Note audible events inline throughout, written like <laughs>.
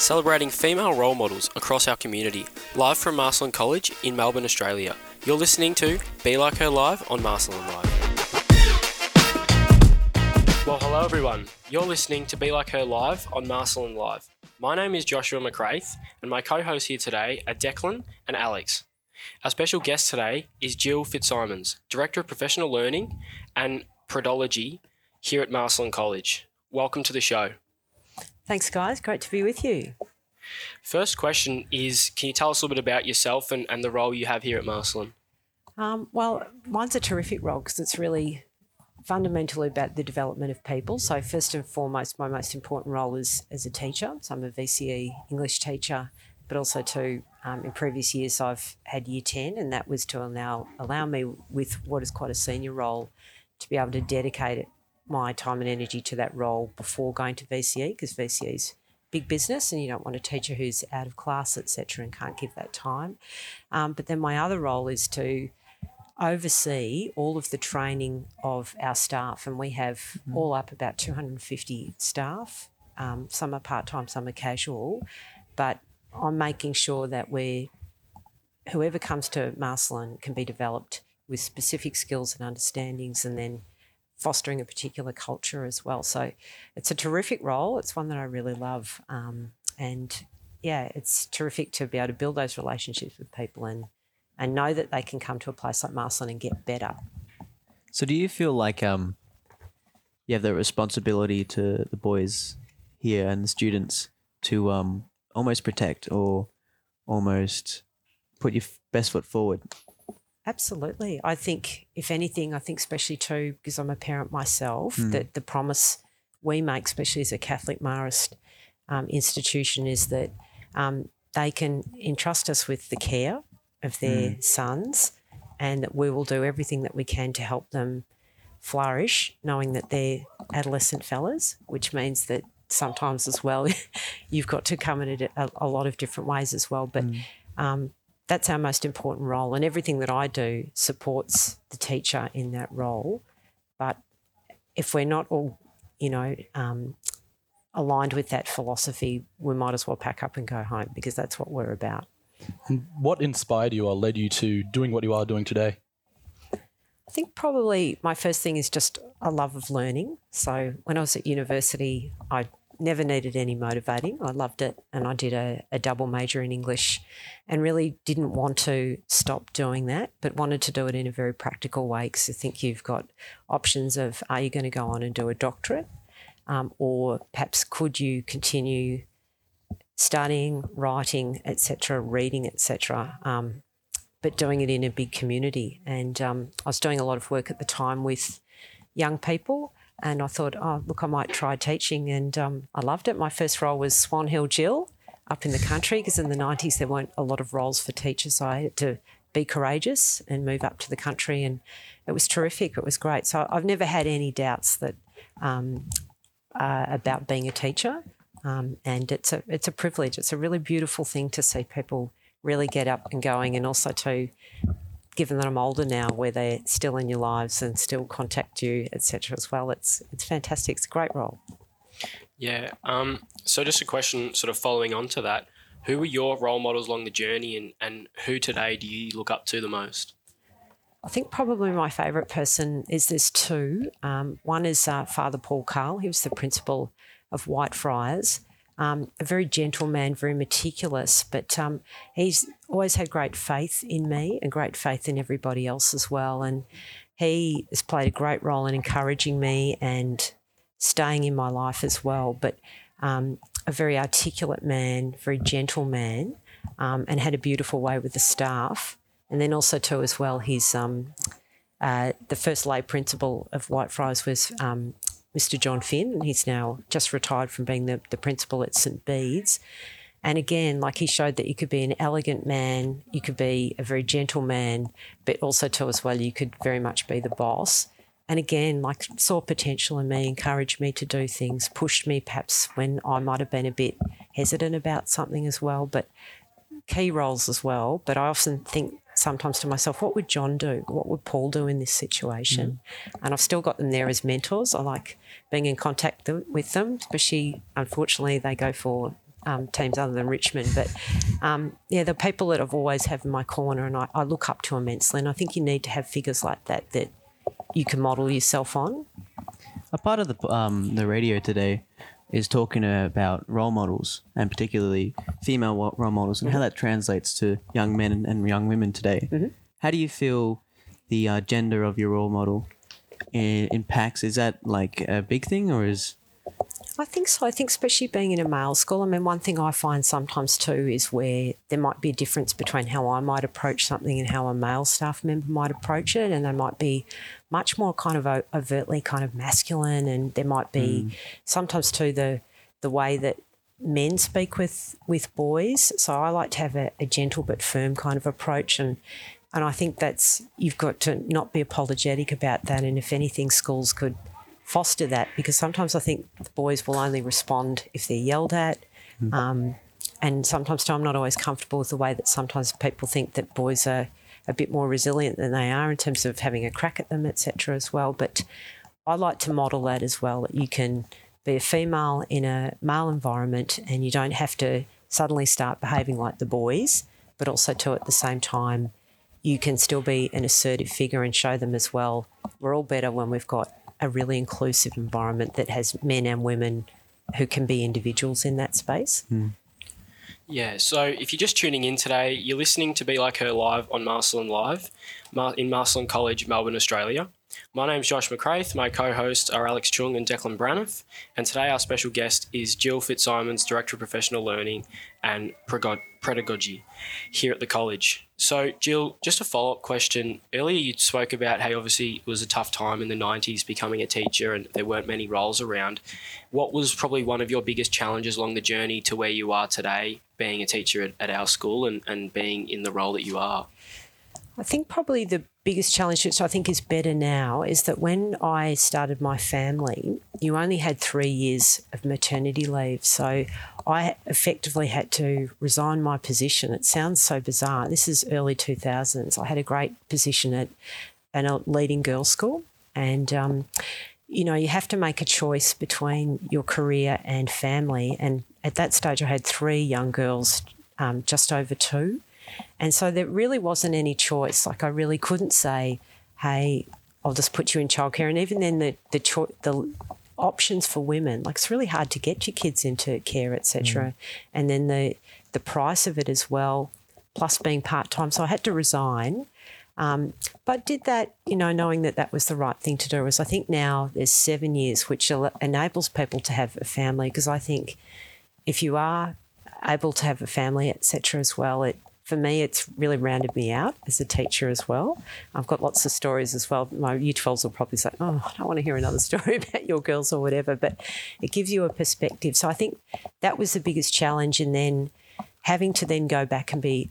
celebrating female role models across our community, live from Marcellin College in Melbourne, Australia. You're listening to Be Like Her Live on Marcellin Live. Well, hello everyone. You're listening to Be Like Her Live on Marcellin Live. My name is Joshua McCraith, and my co hosts here today are Declan and Alex. Our special guest today is Jill Fitzsimons, Director of Professional Learning and Predology here at Marcellin College. Welcome to the show. Thanks, guys. Great to be with you. First question is Can you tell us a little bit about yourself and, and the role you have here at Marcellin? Um, well, mine's a terrific role because it's really fundamentally about the development of people. So, first and foremost, my most important role is as a teacher. So, I'm a VCE English teacher, but also to um, in previous years I've had year ten, and that was to allow allow me with what is quite a senior role to be able to dedicate it my time and energy to that role before going to VCE because VCE is big business and you don't want a teacher who's out of class, etc., and can't give that time. Um, but then my other role is to oversee all of the training of our staff, and we have mm-hmm. all up about 250 staff. Um, some are part time, some are casual, but I'm making sure that we whoever comes to Marcellin can be developed with specific skills and understandings, and then fostering a particular culture as well. So it's a terrific role. It's one that I really love. Um, and yeah, it's terrific to be able to build those relationships with people and, and know that they can come to a place like Marcellin and get better. So do you feel like um, you have the responsibility to the boys here and the students to um, almost protect or almost put your best foot forward? Absolutely. I think, if anything, I think, especially too, because I'm a parent myself, mm. that the promise we make, especially as a Catholic Marist um, institution, is that um, they can entrust us with the care of their mm. sons and that we will do everything that we can to help them flourish, knowing that they're adolescent fellas, which means that sometimes as well <laughs> you've got to come at it a, a lot of different ways as well. But mm. um, that's our most important role. And everything that I do supports the teacher in that role. But if we're not all, you know, um, aligned with that philosophy, we might as well pack up and go home because that's what we're about. what inspired you or led you to doing what you are doing today? I think probably my first thing is just a love of learning. So when I was at university, I never needed any motivating. I loved it and I did a, a, double major in English and really didn't want to stop doing that, but wanted to do it in a very practical way because I think you've got options of are you going to go on and do a doctorate um, or perhaps could you continue studying, writing, etc., reading, etc., um, but doing it in a big community. And um, I was doing a lot of work at the time with young people and I thought, oh, look, I might try teaching. And um, I loved it. My first role was Swan Hill Jill up in the country because in the 90s there weren't a lot of roles for teachers. So I had to be courageous and move up to the country. And it was terrific. It was great. So I've never had any doubts that um, uh, about being a teacher. Um, and it's a, it's a privilege. It's a really beautiful thing to see people really get up and going and also to given that I'm older now, where they're still in your lives and still contact you, etc. As well, it's it's fantastic. It's a great role. Yeah. Um, so just a question, sort of following on to that, who were your role models along the journey, and and who today do you look up to the most? I think probably my favourite person is there's two. Um, one is uh, Father Paul Carl. He was the principal of Whitefriars, um, a very gentle man, very meticulous, but um, he's always had great faith in me and great faith in everybody else as well. And he has played a great role in encouraging me and staying in my life as well. But um, a very articulate man, very gentle man, um, and had a beautiful way with the staff. And then also too as well, he's um, uh, the first lay principal of Whitefriars was um, Mr. John Finn, and he's now just retired from being the, the principal at St. Bede's. And again, like he showed that you could be an elegant man, you could be a very gentle man, but also too as well you could very much be the boss. And again, like saw potential in me, encouraged me to do things, pushed me perhaps when I might have been a bit hesitant about something as well, but key roles as well. But I often think sometimes to myself, what would John do? What would Paul do in this situation? Mm. And I've still got them there as mentors. I like being in contact with them, but she, unfortunately, they go for um, teams other than Richmond. But um, yeah, the people that I've always have in my corner, and I, I look up to immensely. And I think you need to have figures like that that you can model yourself on. A part of the um, the radio today is talking about role models and particularly female role models and how that translates to young men and, young women today. How do you feel the uh, gender of your role model impacts? Is that like a big thing or is I think so. I think, especially being in a male school, I mean, one thing I find sometimes too is where there might be a difference between how I might approach something and how a male staff member might approach it. And they might be much more kind of overtly kind of masculine. And there might be hmm. sometimes too the, the way that men speak with, with boys. So I like to have a, a gentle but firm kind of approach. And, and I think that's, you've got to not be apologetic about that. And if anything, schools could foster that because sometimes I think the boys will only respond if they're yelled at. Um, and sometimes I'm not always comfortable with the way that sometimes people think that boys are a bit more resilient than they are in terms of having a crack at them, etc. as well. But I like to model that as well. That you can be a female in a male environment and you don't have to suddenly start behaving like the boys, but also too at the same time you can still be an assertive figure and show them as well. We're all better when we've got a really inclusive environment that has men and women who can be individuals in that space. Hmm. Yeah, so if you're just tuning in today, you're listening to Be Like Her live on Marcellin Live in Marcellin College, Melbourne, Australia. My name's Josh McCraith. My co-hosts are Alex Chung and Declan Braniff, and today our special guest is Jill Fitzsimons, Director of Professional Learning and Prego- Pedagogy here at the college. So, Jill, just a follow-up question. Earlier, you spoke about how obviously it was a tough time in the '90s becoming a teacher, and there weren't many roles around. What was probably one of your biggest challenges along the journey to where you are today, being a teacher at, at our school and, and being in the role that you are? I think probably the biggest challenge, which I think is better now, is that when I started my family, you only had three years of maternity leave. So I effectively had to resign my position. It sounds so bizarre. This is early 2000s. I had a great position at a leading girls' school. And, um, you know, you have to make a choice between your career and family. And at that stage, I had three young girls, um, just over two. And so there really wasn't any choice. Like I really couldn't say, "Hey, I'll just put you in childcare." And even then, the the cho- the options for women, like it's really hard to get your kids into care, etc. And then the the price of it as well, plus being part time. So I had to resign. Um, but did that, you know, knowing that that was the right thing to do. As I think now there's seven years, which enables people to have a family. Because I think if you are able to have a family, etc., as well, it for me, it's really rounded me out as a teacher as well. I've got lots of stories as well. My year 12s will probably say, Oh, I don't want to hear another <laughs> story about your girls or whatever, but it gives you a perspective. So I think that was the biggest challenge. And then having to then go back and be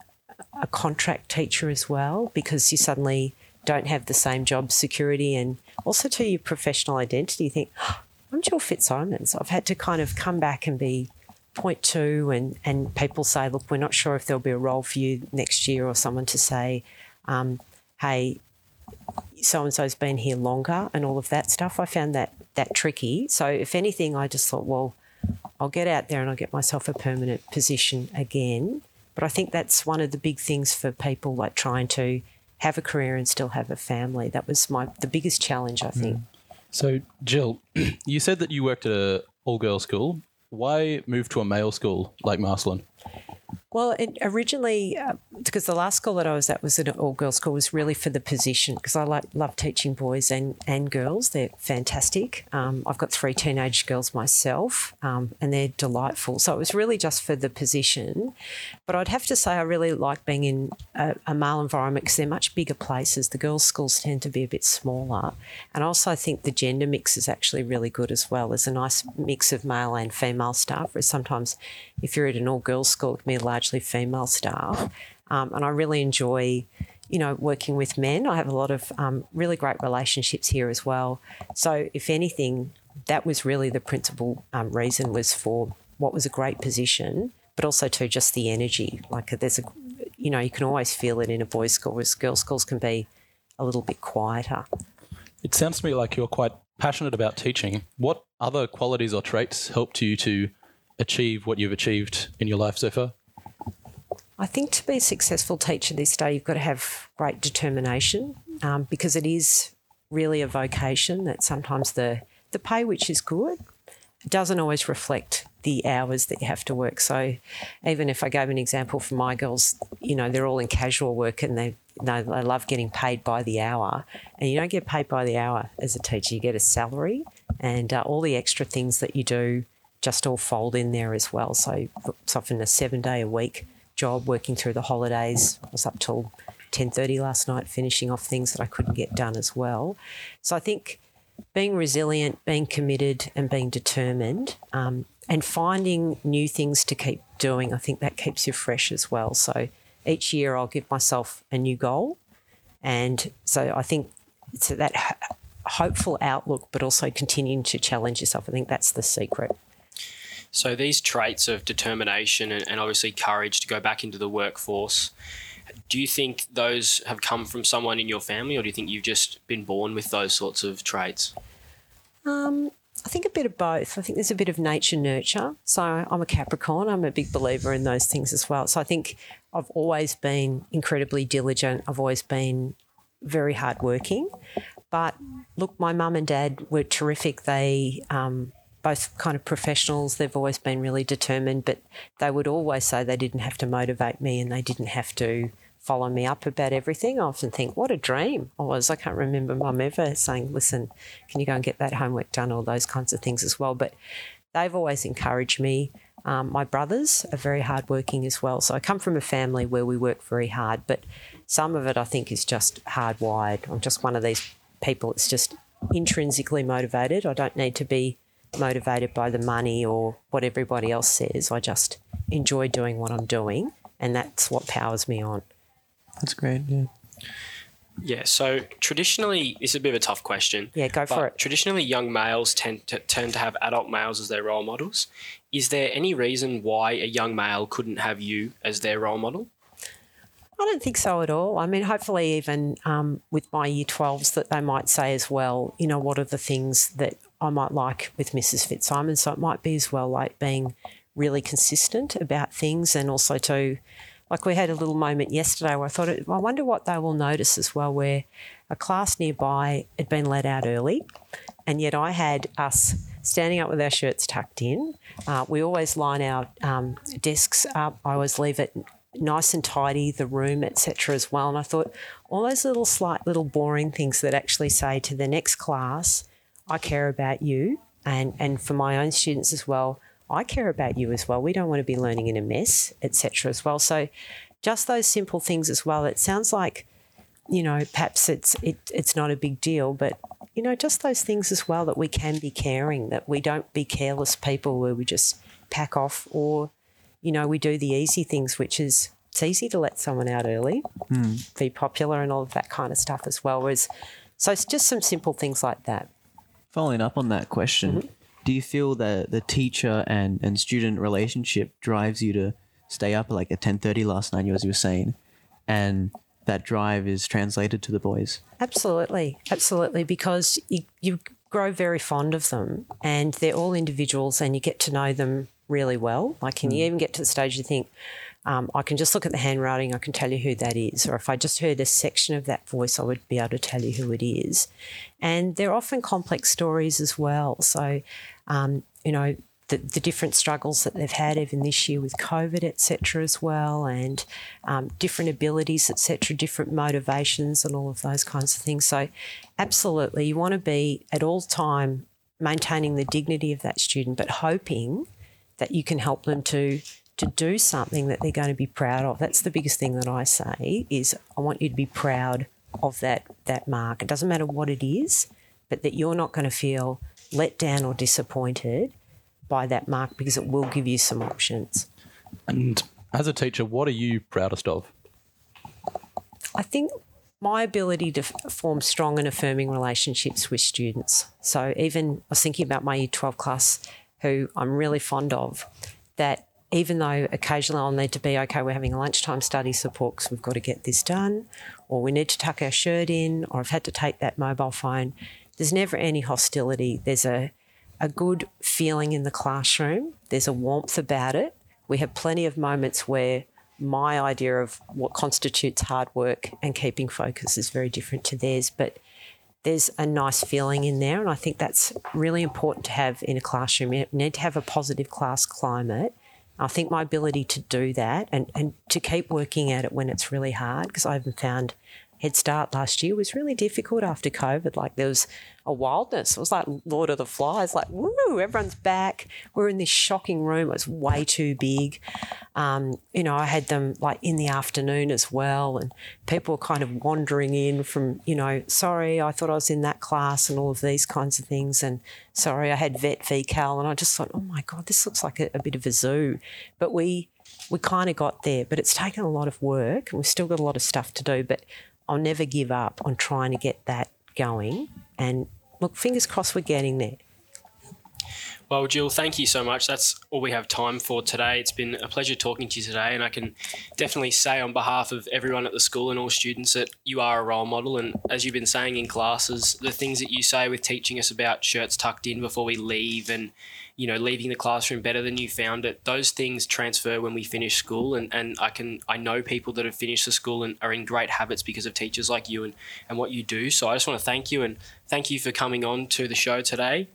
a contract teacher as well, because you suddenly don't have the same job security and also to your professional identity. You think, "Oh, I'm Jill Fitzsimons. I've had to kind of come back and be point two and, and people say, look, we're not sure if there'll be a role for you next year or someone to say, um, hey, so and so's been here longer and all of that stuff. I found that that tricky. So if anything, I just thought, well, I'll get out there and I'll get myself a permanent position again. But I think that's one of the big things for people like trying to have a career and still have a family. That was my the biggest challenge, I think. So, Jill, <clears throat> you said that you worked at a all-girls school. Why move to a male school like Marcellin? Well, originally, uh, because the last school that I was at was an all girls school, was really for the position because I like love teaching boys and, and girls. They're fantastic. Um, I've got three teenage girls myself, um, and they're delightful. So it was really just for the position. But I'd have to say I really like being in a, a male environment because they're much bigger places. The girls' schools tend to be a bit smaller, and also, I think the gender mix is actually really good as well. There's a nice mix of male and female staff. Whereas sometimes, if you're at an all girls school, it can be largely female staff, um, and I really enjoy. You know, working with men, I have a lot of um, really great relationships here as well. So, if anything, that was really the principal um, reason was for what was a great position, but also to just the energy. Like there's a, you know, you can always feel it in a boys' school, whereas girls' schools can be a little bit quieter. It sounds to me like you're quite passionate about teaching. What other qualities or traits helped you to achieve what you've achieved in your life so far? I think to be a successful teacher this day, you've got to have great determination um, because it is really a vocation that sometimes the, the pay, which is good, doesn't always reflect the hours that you have to work. So, even if I gave an example for my girls, you know, they're all in casual work and they they love getting paid by the hour, and you don't get paid by the hour as a teacher. You get a salary, and uh, all the extra things that you do just all fold in there as well. So it's often a seven day a week job, working through the holidays. I was up till ten thirty last night, finishing off things that I couldn't get done as well. So I think being resilient, being committed, and being determined, um, and finding new things to keep doing, I think that keeps you fresh as well. So each year I'll give myself a new goal. And so I think it's that hopeful outlook, but also continuing to challenge yourself. I think that's the secret. So these traits of determination and, and obviously courage to go back into the workforce, do you think those have come from someone in your family, or do you think you've just been born with those sorts of traits? Um, I think a bit of both. I think there's a bit of nature nurture. So I'm a Capricorn. I'm a big believer in those things as well. So I think I've always been incredibly diligent. I've always been very hardworking. But look, my mum and dad were terrific. They um, both kind of professionals. They've always been really determined, but they would always say they didn't have to motivate me and they didn't have to follow me up about everything. I often think, what a dream I was. I can't remember mum ever saying, listen, can you go and get that homework done, all those kinds of things as well. But they've always encouraged me. Um, my brothers are very hardworking as well. So I come from a family where we work very hard, but some of it I think is just hardwired. I'm just one of these people that's just intrinsically motivated. I don't need to be motivated by the money or what everybody else says. I just enjoy doing what I'm doing, and that's what powers me on. That's great. Yeah. Yeah, so traditionally, this is a bit of a tough question. Yeah, go for it. Traditionally, young males tend to, tend to have adult males as their role models. Is there any reason why a young male couldn't have you as their role model? I don't think so at all. I mean, hopefully, even um, with my year 12s, that they might say as well, you know, what are the things that I might like with Mrs. Fitzsimon? So it might be as well like being really consistent about things and also to like we had a little moment yesterday where I thought, I wonder what they will notice as well, where a class nearby had been let out early, and yet I had us standing up with our shirts tucked in. Uh, we always line our um, desks up. I always leave it nice and tidy, the room, etc. as well. And I thought all those little slight little boring things that actually say to the next class, I care about you, and and for my own students as well. I care about you as well. We don't want to be learning in a mess, etc. as well. So just those simple things as well. It sounds like, you know, perhaps it's it, it's not a big deal, but you know, just those things as well that we can be caring, that we don't be careless people where we just pack off or, you know, we do the easy things, which is it's easy to let someone out early, mm. be popular and all of that kind of stuff as well. Whereas, so it's just some simple things like that. Following up on that question, mm-hmm do you feel that the teacher and, and student relationship drives you to stay up like at 10.30 last night as you were saying and that drive is translated to the boys absolutely absolutely because you, you grow very fond of them and they're all individuals and you get to know them really well like can mm. you even get to the stage you think um, I can just look at the handwriting, I can tell you who that is. Or if I just heard a section of that voice, I would be able to tell you who it is. And they're often complex stories as well. So, um, you know, the, the, different struggles that they've had even this year with COVID, etc., as well, and um, different abilities, etc., different motivations, and all of those kinds of things. So, absolutely, you want to be at all time maintaining the dignity of that student, but hoping that you can help them to to do something that they're going to be proud of. That's the biggest thing that I say is I want you to be proud of that that mark. It doesn't matter what it is, but that you're not going to feel let down or disappointed by that mark because it will give you some options. And as a teacher, what are you proudest of? I think my ability to form strong and affirming relationships with students. So even I was thinking about my year 12 class who I'm really fond of that even though occasionally I'll need to be okay, we're having a lunchtime study support because we've got to get this done, or we need to tuck our shirt in, or I've had to take that mobile phone. There's never any hostility. There's a a good feeling in the classroom. There's a warmth about it. We have plenty of moments where my idea of what constitutes hard work and keeping focus is very different to theirs, but there's a nice feeling in there. And I think that's really important to have in a classroom. You need to have a positive class climate. I think my ability to do that and, and to keep working at it when it's really hard, because I haven't found Head Start last year was really difficult after COVID. Like there was a wildness. It was like Lord of the Flies, like, woo, everyone's back. We're in this shocking room. It was way too big. Um, you know, I had them like in the afternoon as well, and people were kind of wandering in from, you know, sorry, I thought I was in that class and all of these kinds of things. And sorry, I had vet VCAL. And I just thought, oh my God, this looks like a, a bit of a zoo. But we, we kind of got there, but it's taken a lot of work and we've still got a lot of stuff to do. But I'll never give up on trying to get that going. And look, fingers crossed we're getting there. Well, Jill, thank you so much. That's all we have time for today. It's been a pleasure talking to you today, and I can definitely say on behalf of everyone at the school and all students that you are a role model. And as you've been saying in classes, the things that you say with teaching us about shirts tucked in before we leave and you know, leaving the classroom better than you found it. Those things transfer when we finish school, and, and I can I know people that have finished the school and are in great habits because of teachers like you and, and what you do. So I just want to thank you and thank you for coming on to the show today,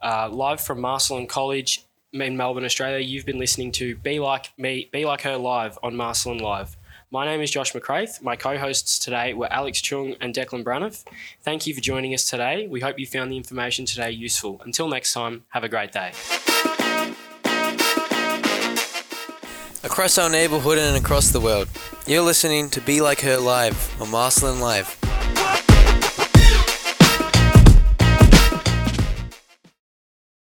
uh, live from Marcellin College in Melbourne, Australia. You've been listening to Be Like Me, Be Like Her live on Marcellin Live. My name is Josh McCraith. My co hosts today were Alex Chung and Declan Braniff. Thank you for joining us today. We hope you found the information today useful. Until next time, have a great day. Across our neighbourhood and across the world, you're listening to Be Like Her Live on Marcellin Live.